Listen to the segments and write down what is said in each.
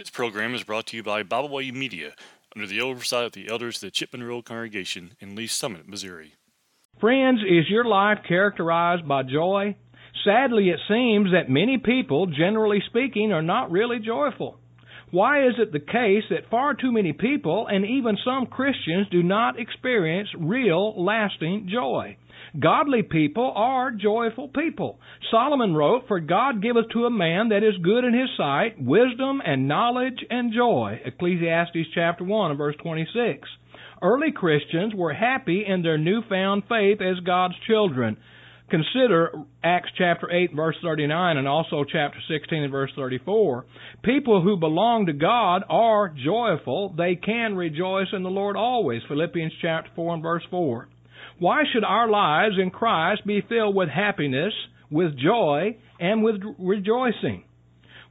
This program is brought to you by Byway Media under the oversight of the elders of the Chipman Road Congregation in Lee's Summit, Missouri. Friends, is your life characterized by joy? Sadly, it seems that many people, generally speaking, are not really joyful. Why is it the case that far too many people, and even some Christians, do not experience real, lasting joy? Godly people are joyful people. Solomon wrote, For God giveth to a man that is good in his sight wisdom and knowledge and joy. Ecclesiastes chapter 1 and verse 26. Early Christians were happy in their newfound faith as God's children. Consider Acts chapter 8 verse 39 and also chapter 16 and verse 34. People who belong to God are joyful. They can rejoice in the Lord always. Philippians chapter 4 and verse 4. Why should our lives in Christ be filled with happiness, with joy, and with rejoicing?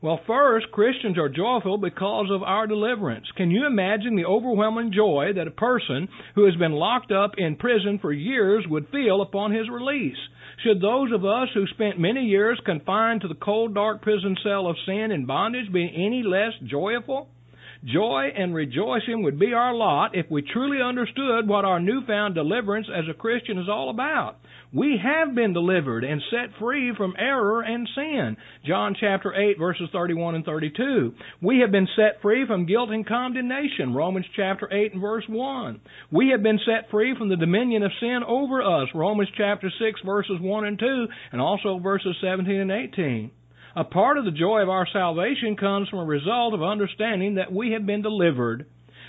Well, first, Christians are joyful because of our deliverance. Can you imagine the overwhelming joy that a person who has been locked up in prison for years would feel upon his release? Should those of us who spent many years confined to the cold, dark prison cell of sin and bondage be any less joyful? Joy and rejoicing would be our lot if we truly understood what our newfound deliverance as a Christian is all about. We have been delivered and set free from error and sin. John chapter 8 verses 31 and 32. We have been set free from guilt and condemnation. Romans chapter 8 and verse 1. We have been set free from the dominion of sin over us. Romans chapter 6 verses 1 and 2 and also verses 17 and 18. A part of the joy of our salvation comes from a result of understanding that we have been delivered.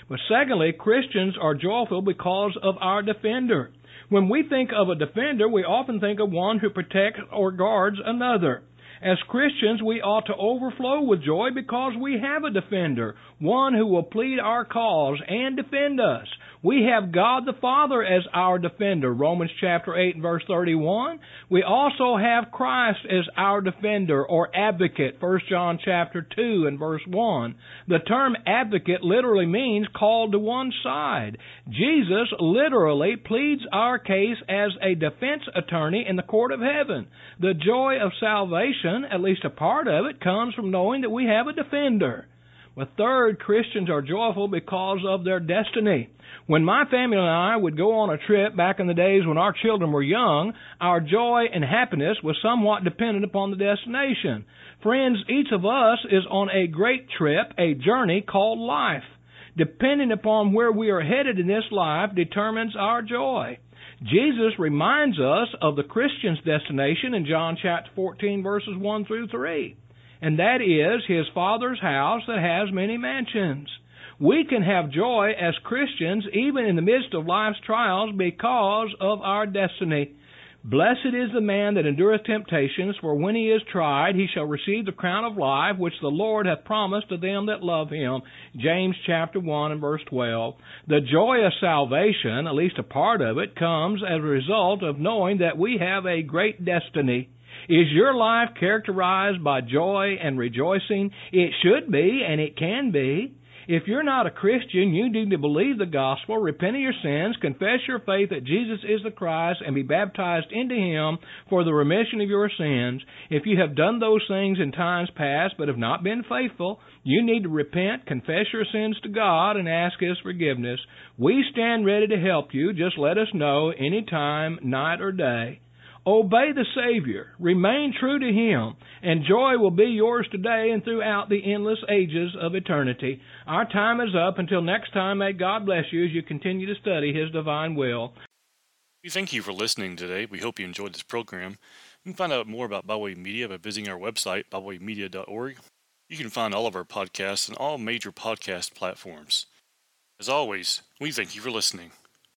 But secondly, Christians are joyful because of our defender. When we think of a defender, we often think of one who protects or guards another. As Christians, we ought to overflow with joy because we have a defender, one who will plead our cause and defend us. We have God the Father as our defender, Romans chapter 8 and verse 31. We also have Christ as our defender or advocate, 1 John chapter 2 and verse 1. The term advocate literally means called to one side. Jesus literally pleads our case as a defense attorney in the court of heaven. The joy of salvation, at least a part of it, comes from knowing that we have a defender. But third, Christians are joyful because of their destiny. When my family and I would go on a trip back in the days when our children were young, our joy and happiness was somewhat dependent upon the destination. Friends, each of us is on a great trip, a journey called life. Depending upon where we are headed in this life determines our joy. Jesus reminds us of the Christian's destination in John chapter 14 verses 1 through 3. And that is his Father's house that has many mansions. We can have joy as Christians even in the midst of life's trials because of our destiny. Blessed is the man that endureth temptations, for when he is tried, he shall receive the crown of life which the Lord hath promised to them that love him. James chapter 1 and verse 12. The joy of salvation, at least a part of it, comes as a result of knowing that we have a great destiny. Is your life characterized by joy and rejoicing? It should be, and it can be. If you're not a Christian, you need to believe the gospel, repent of your sins, confess your faith that Jesus is the Christ, and be baptized into Him for the remission of your sins. If you have done those things in times past but have not been faithful, you need to repent, confess your sins to God, and ask His forgiveness. We stand ready to help you. Just let us know any time, night or day. Obey the Savior. Remain true to Him. And joy will be yours today and throughout the endless ages of eternity. Our time is up. Until next time, may God bless you as you continue to study His divine will. We thank you for listening today. We hope you enjoyed this program. You can find out more about Byway Media by visiting our website, bywaymedia.org. You can find all of our podcasts on all major podcast platforms. As always, we thank you for listening.